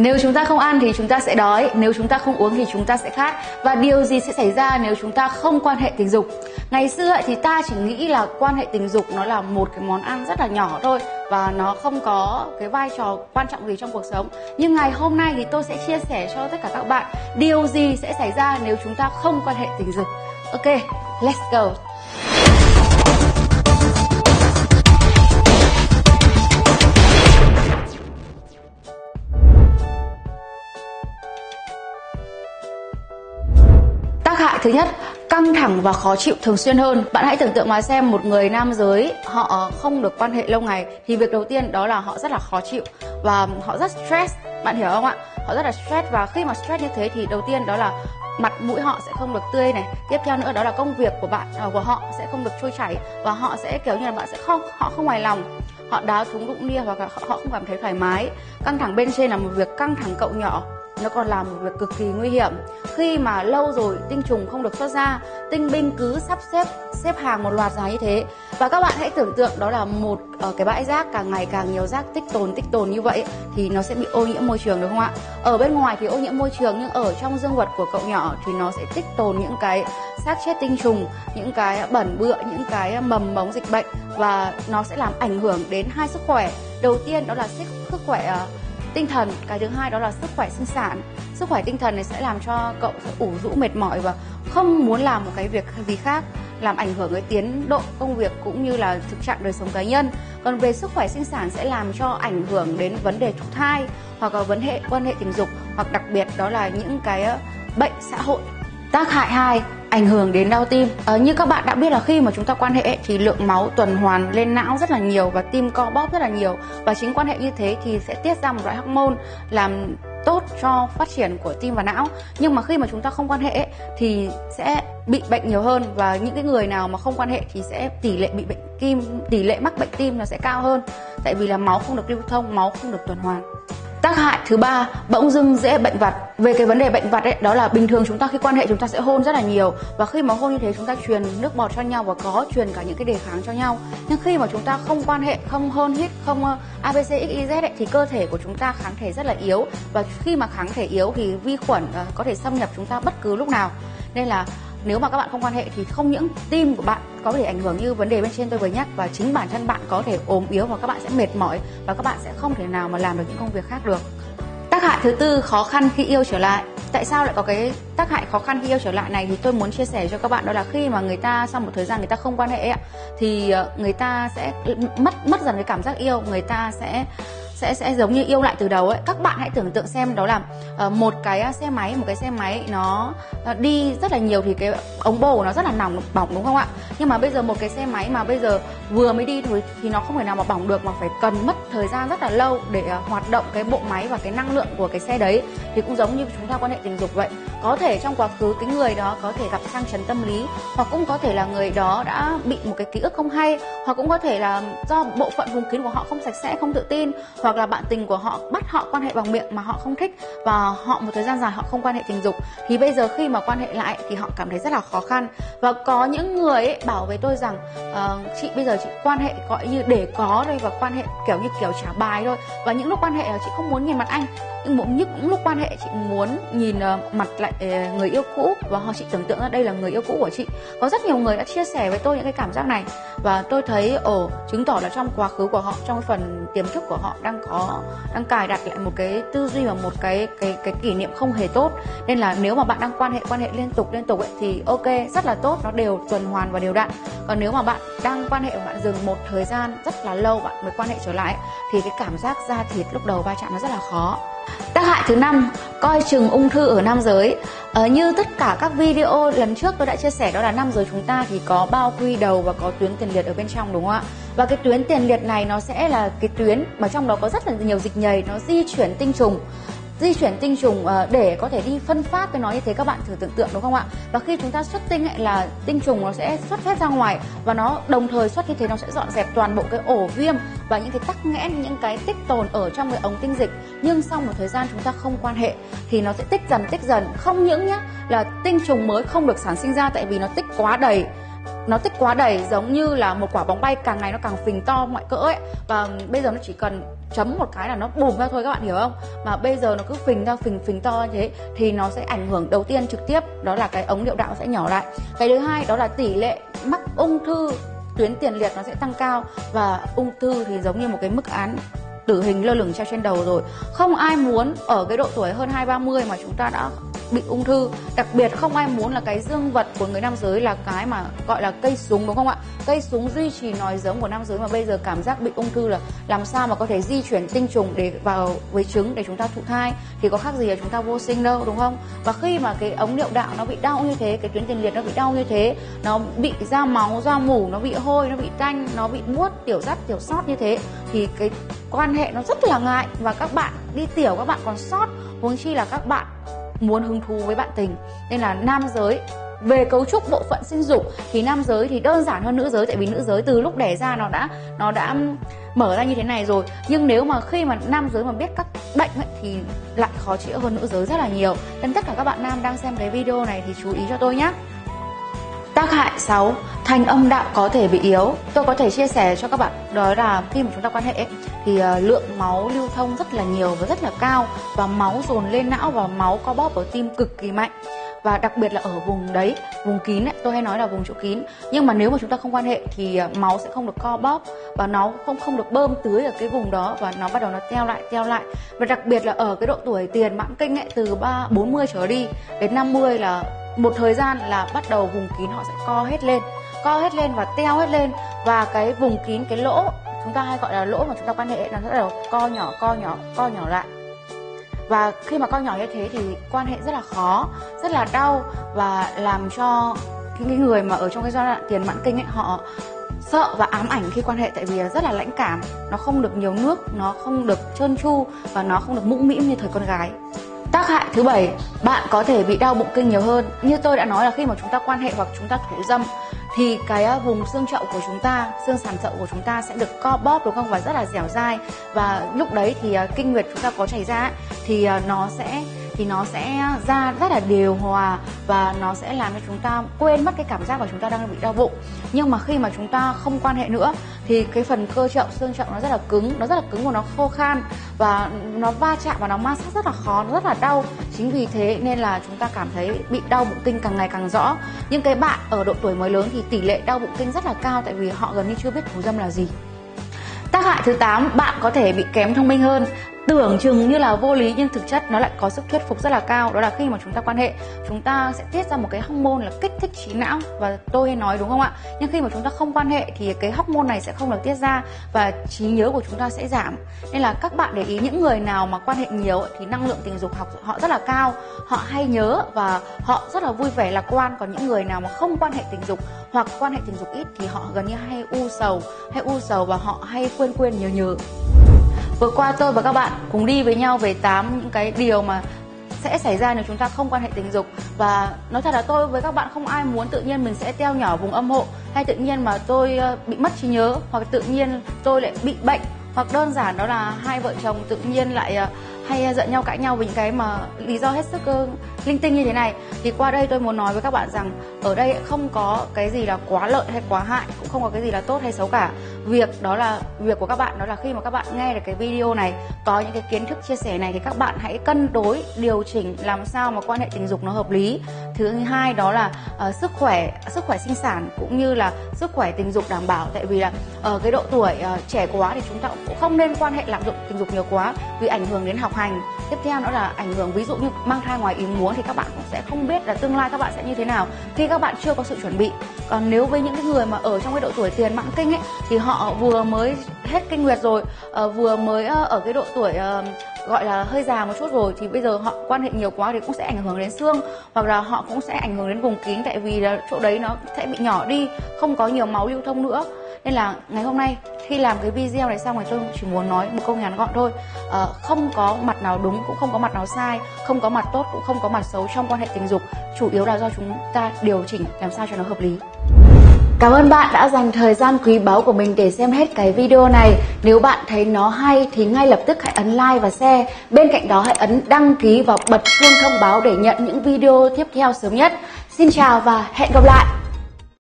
Nếu chúng ta không ăn thì chúng ta sẽ đói, nếu chúng ta không uống thì chúng ta sẽ khát. Và điều gì sẽ xảy ra nếu chúng ta không quan hệ tình dục? Ngày xưa thì ta chỉ nghĩ là quan hệ tình dục nó là một cái món ăn rất là nhỏ thôi và nó không có cái vai trò quan trọng gì trong cuộc sống. Nhưng ngày hôm nay thì tôi sẽ chia sẻ cho tất cả các bạn điều gì sẽ xảy ra nếu chúng ta không quan hệ tình dục. Ok, let's go. Thứ nhất, căng thẳng và khó chịu thường xuyên hơn. Bạn hãy tưởng tượng mà xem một người nam giới họ không được quan hệ lâu ngày thì việc đầu tiên đó là họ rất là khó chịu và họ rất stress. Bạn hiểu không ạ? Họ rất là stress và khi mà stress như thế thì đầu tiên đó là mặt mũi họ sẽ không được tươi này tiếp theo nữa đó là công việc của bạn à, của họ sẽ không được trôi chảy và họ sẽ kiểu như là bạn sẽ không họ không hài lòng họ đá thúng đụng nia hoặc là họ không cảm thấy thoải mái căng thẳng bên trên là một việc căng thẳng cậu nhỏ nó còn là một việc cực kỳ nguy hiểm khi mà lâu rồi tinh trùng không được xuất ra tinh binh cứ sắp xếp xếp hàng một loạt dài như thế. Và các bạn hãy tưởng tượng đó là một uh, cái bãi rác càng ngày càng nhiều rác tích tồn tích tồn như vậy thì nó sẽ bị ô nhiễm môi trường đúng không ạ? Ở bên ngoài thì ô nhiễm môi trường nhưng ở trong dương vật của cậu nhỏ thì nó sẽ tích tồn những cái xác chết tinh trùng những cái bẩn bựa những cái mầm mống dịch bệnh và nó sẽ làm ảnh hưởng đến hai sức khỏe. Đầu tiên đó là sức khỏe uh, tinh thần, cái thứ hai đó là sức khỏe sinh sản. Sức khỏe tinh thần này sẽ làm cho cậu sẽ ủ rũ mệt mỏi và không muốn làm một cái việc gì khác, làm ảnh hưởng tới tiến độ công việc cũng như là thực trạng đời sống cá nhân. Còn về sức khỏe sinh sản sẽ làm cho ảnh hưởng đến vấn đề thụ thai hoặc là vấn hệ, quan hệ tình dục, hoặc đặc biệt đó là những cái ờ, bệnh xã hội. Tác hại hai ảnh hưởng đến đau tim. À, như các bạn đã biết là khi mà chúng ta quan hệ thì lượng máu tuần hoàn lên não rất là nhiều và tim co bóp rất là nhiều. Và chính quan hệ như thế thì sẽ tiết ra một loại hormone làm tốt cho phát triển của tim và não. Nhưng mà khi mà chúng ta không quan hệ thì sẽ bị bệnh nhiều hơn. Và những cái người nào mà không quan hệ thì sẽ tỷ lệ bị bệnh tim tỷ lệ mắc bệnh tim nó sẽ cao hơn. Tại vì là máu không được lưu thông máu không được tuần hoàn tác hại thứ ba bỗng dưng dễ bệnh vặt. Về cái vấn đề bệnh vặt ấy đó là bình thường chúng ta khi quan hệ chúng ta sẽ hôn rất là nhiều. Và khi mà hôn như thế chúng ta truyền nước bọt cho nhau và có truyền cả những cái đề kháng cho nhau. Nhưng khi mà chúng ta không quan hệ không hôn hít không ờ, abc xyz ấy, thì cơ thể của chúng ta kháng thể rất là yếu. Và khi mà kháng thể yếu thì vi khuẩn ờ, có thể xâm nhập chúng ta bất cứ lúc nào. Nên là nếu mà các bạn không quan hệ thì không những tim của bạn có thể ảnh hưởng như vấn đề bên trên tôi vừa nhắc, và chính bản thân bạn có thể ốm yếu và các bạn sẽ mệt mỏi và các bạn sẽ không thể nào mà làm được những công việc khác được. Tác hại thứ tư, khó khăn khi yêu trở lại. Tại sao lại có cái tác hại khó khăn khi yêu trở lại này thì tôi muốn chia sẻ cho các bạn, đó là khi mà người ta sau một thời gian người ta không quan hệ thì ờ, người ta sẽ, mất mất dần cái cảm giác yêu, người ta sẽ sẽ sẽ giống như yêu lại từ đầu ấy. Các bạn hãy tưởng tượng xem đó là uh, một cái xe máy một cái xe máy nó uh, đi rất là nhiều thì cái ống bồ nó rất là nóng bỏng đúng không ạ? Nhưng mà bây giờ một cái xe máy mà bây giờ vừa mới đi thôi thì nó không thể nào mà bỏng được mà phải cần mất thời gian rất là lâu để à, hoạt động cái bộ máy và cái năng lượng của cái xe đấy. Thì cũng giống như chúng ta quan hệ tình dục vậy, có thể trong quá khứ cái người đó có thể gặp sang chấn tâm lý, hoặc cũng có thể là người đó đã bị một cái ký ức không hay, hoặc cũng có thể là do bộ phận vùng kín của họ không sạch sẽ, không tự tin, hoặc là bạn tình của họ bắt họ quan hệ bằng miệng mà họ không thích và họ một thời gian dài họ không quan hệ tình dục. Thì bây giờ khi mà quan hệ lại thì họ cảm thấy rất là khó khăn. Và có những người ấy bảo với tôi rằng uh, chị bây giờ chị quan hệ gọi như để có thôi và quan hệ kiểu như kiểu trả bài thôi. Và những lúc quan hệ chị không muốn nhìn mặt anh nhưng một những lúc quan hệ chị muốn nhìn uh, mặt lại uh, người yêu cũ. Và họ chị tưởng tượng là đây là người yêu cũ của chị. Có rất nhiều người đã chia sẻ với tôi những cái cảm giác này. Và tôi thấy ồ chứng tỏ là trong quá khứ của họ trong phần tiềm thức của họ đang có đang cài đặt lại một cái tư duy và một cái cái cái kỷ niệm không hề tốt. Nên là nếu mà bạn đang quan hệ quan hệ liên tục liên tục ấy, thì ok OK, rất là tốt nó đều tuần hoàn và đều đặn. Còn nếu mà bạn đang quan hệ và bạn dừng một thời gian rất là lâu bạn mới quan hệ trở lại thì cái cảm giác da thịt lúc đầu va chạm nó rất là khó. Tác hại thứ năm coi chừng ung thư ở nam giới. Ờ, như tất cả các video lần trước tôi đã chia sẻ đó là nam giới chúng ta thì có bao quy đầu và có tuyến tiền liệt ở bên trong đúng không ạ? Và cái tuyến tiền liệt này nó sẽ là cái tuyến mà trong đó có rất là nhiều dịch nhầy nó di chuyển tinh trùng di chuyển tinh trùng ờ, để có thể đi phân phát tôi nói như thế các bạn thử tưởng tượng đúng không ạ? Và khi chúng ta xuất tinh ấy, là tinh trùng nó sẽ xuất hết ra ngoài và nó đồng thời xuất như thế nó sẽ dọn dẹp toàn bộ cái ổ viêm và những cái tắc nghẽn những cái tích tồn ở trong cái ống tinh dịch. Nhưng sau một thời gian chúng ta không quan hệ thì nó sẽ tích dần tích dần. Không những nhá là tinh trùng mới không được sản sinh ra tại vì nó tích quá đầy nó tích quá đầy, giống như là một quả bóng bay, càng ngày nó càng phình to, ngoại cỡ ấy. Và bây giờ nó chỉ cần chấm một cái là nó bùm ra thôi, các bạn hiểu không? Mà bây giờ nó cứ phình ra, phình phình to như thế, thì nó sẽ ảnh hưởng đầu tiên trực tiếp, đó là cái ống niệu đạo sẽ nhỏ lại. Cái thứ hai, đó là tỷ lệ mắc ung thư tuyến tiền liệt nó sẽ tăng cao. Và ung thư thì giống như một cái mức án tử hình lơ lửng treo trên đầu rồi. Không ai muốn ở cái độ tuổi hơn hai ba mươi mà chúng ta đã bị ung thư. Đặc biệt không ai muốn là cái dương vật của người nam giới là cái mà gọi là cây súng, đúng không ạ? Cây súng duy trì nòi giống của nam giới mà bây giờ cảm giác bị ung thư là làm sao mà có thể di chuyển tinh trùng để vào với trứng để chúng ta thụ thai? Thì có khác gì là chúng ta vô sinh đâu, đúng không? Và khi mà cái ống niệu đạo nó bị đau như thế, cái tuyến tiền liệt nó bị đau như thế, nó bị ra máu ra mủ, nó bị hôi, nó bị tanh, nó bị buốt tiểu dắt tiểu sót như thế, thì cái quan hệ nó rất là ngại. Và các bạn, đi tiểu các bạn còn sót, huống chi là các bạn muốn hứng thú với bạn tình. Nên là nam giới về cấu trúc bộ phận sinh dục thì nam giới thì đơn giản hơn nữ giới tại vì nữ giới từ lúc đẻ ra nó đã nó đã mở ra như thế này rồi. Nhưng nếu mà khi mà nam giới mà biết các bệnh ấy, thì lại khó chữa hơn nữ giới rất là nhiều. Nên tất cả các bạn nam đang xem cái video này thì chú ý cho tôi nhé Tác hại 6. Thành âm đạo có thể bị yếu. Tôi có thể chia sẻ cho các bạn, đó là khi mà chúng ta quan hệ thì ờ, lượng máu lưu thông rất là nhiều và rất là cao và máu dồn lên não và máu co bóp ở tim cực kỳ mạnh và đặc biệt là ở vùng đấy vùng kín ấy, tôi hay nói là vùng chỗ kín. Nhưng mà nếu mà chúng ta không quan hệ thì à, máu sẽ không được co bóp và nó không không được bơm tưới ở cái vùng đó và nó bắt đầu nó teo lại teo lại. Và đặc biệt là ở cái độ tuổi tiền mãn kinh ấy từ ba 40 trở đi đến 50 là một thời gian là bắt đầu vùng kín họ sẽ co hết lên co hết lên và teo hết lên. Và cái vùng kín cái lỗ chúng ta hay gọi là lỗ mà chúng ta quan hệ nó bắt đầu co nhỏ co nhỏ co nhỏ lại và khi mà con nhỏ như thế thì quan hệ rất là khó rất là đau và làm cho những người mà ở trong cái giai đoạn tiền mãn kinh ấy họ sợ và ám ảnh khi quan hệ tại vì rất là lãnh cảm. Nó không được nhiều nước nó không được trơn tru và nó không được mũm mĩm như thời con gái. Tác hại thứ bảy, bạn có thể bị đau bụng kinh nhiều hơn. Như tôi đã nói là khi mà chúng ta quan hệ hoặc chúng ta thủ dâm thì cái à, vùng xương chậu của chúng ta, xương sàn chậu của chúng ta sẽ được co bóp đúng không? Và rất là dẻo dai. Và lúc đấy thì à, kinh nguyệt chúng ta có chảy ra thì ờ, nó sẽ thì nó sẽ ra rất là điều hòa và nó sẽ làm cho chúng ta quên mất cái cảm giác mà chúng ta đang bị đau bụng. Nhưng mà khi mà chúng ta không quan hệ nữa thì cái phần cơ chậu xương chậu nó rất là cứng nó rất là cứng và nó khô khan và nó va chạm và nó ma sát rất là khó nó rất là đau. Chính vì thế nên là chúng ta cảm thấy bị đau bụng kinh càng ngày càng rõ. Nhưng cái bạn ở độ tuổi mới lớn thì tỷ lệ đau bụng kinh rất là cao tại vì họ gần như chưa biết thủ dâm là gì. Tác hại thứ 8, bạn có thể bị kém thông minh hơn tưởng chừng như là vô lý, nhưng thực chất nó lại có sức thuyết phục rất là cao. Đó là khi mà chúng ta quan hệ, chúng ta sẽ tiết ra một cái hormone là kích thích trí não. Và tôi hay nói đúng không ạ? Nhưng khi mà chúng ta không quan hệ thì cái hormone này sẽ không được tiết ra và trí nhớ của chúng ta sẽ giảm. Nên là các bạn để ý, những người nào mà quan hệ nhiều thì năng lượng tình dục học họ rất là cao. Họ hay nhớ và họ rất là vui vẻ lạc quan. Còn những người nào mà không quan hệ tình dục hoặc quan hệ tình dục ít thì họ gần như hay u sầu, hay u sầu và họ hay quên quên, nhớ nhớ. Vừa qua tôi và các bạn cùng đi với nhau về 8 những cái điều mà sẽ xảy ra nếu chúng ta không quan hệ tình dục. Và nói thật là tôi với các bạn không ai muốn tự nhiên mình sẽ teo nhỏ vùng âm hộ, hay tự nhiên mà tôi ờ, bị mất trí nhớ, hoặc tự nhiên tôi lại bị bệnh. Hoặc đơn giản đó là hai vợ chồng tự nhiên lại ờ, hay ờ, giận nhau, cãi nhau vì những cái mà lý do hết sức linh tinh như thế này. Thì qua đây tôi muốn nói với các bạn rằng ở đây không có cái gì là quá lợi hay quá hại cũng không có cái gì là tốt hay xấu cả. Việc đó là việc của các bạn đó là khi mà các bạn nghe được cái video này có những cái kiến thức chia sẻ này thì các bạn hãy cân đối điều chỉnh làm sao mà quan hệ tình dục nó hợp lý. Thứ hai đó là uh, sức khỏe sức khỏe sinh sản cũng như là sức khỏe tình dục đảm bảo. Tại vì là ở cái độ tuổi uh, trẻ quá thì chúng ta cũng không nên quan hệ lạm dụng tình dục nhiều quá vì ảnh hưởng đến học hành. Tiếp theo nữa là ảnh hưởng ví dụ như mang thai ngoài ý muốn thì các bạn cũng sẽ không biết là tương lai các bạn sẽ như thế nào khi các bạn chưa có sự chuẩn bị. Còn nếu với những cái người mà ở trong cái độ tuổi tiền mãn kinh ấy, thì họ vừa mới hết kinh nguyệt rồi ờ, vừa mới ở cái độ tuổi ờ, gọi là hơi già một chút rồi thì bây giờ họ quan hệ nhiều quá thì cũng sẽ ảnh hưởng đến xương hoặc là họ cũng sẽ ảnh hưởng đến vùng kín tại vì là chỗ đấy nó sẽ bị nhỏ đi, không có nhiều máu lưu thông nữa. Nên là ngày hôm nay khi làm cái video này xong thì tôi chỉ muốn nói một câu ngắn gọn thôi à, không có mặt nào đúng cũng không có mặt nào sai không có mặt tốt cũng không có mặt xấu trong quan hệ tình dục chủ yếu là do chúng ta điều chỉnh làm sao cho nó hợp lý Cảm ơn bạn đã dành thời gian quý báu của mình để xem hết cái video này. Nếu bạn thấy nó hay thì ngay lập tức hãy ấn like và share. Bên cạnh đó hãy ấn đăng ký và bật chuông thông báo để nhận những video tiếp theo sớm nhất. Xin chào và hẹn gặp lại!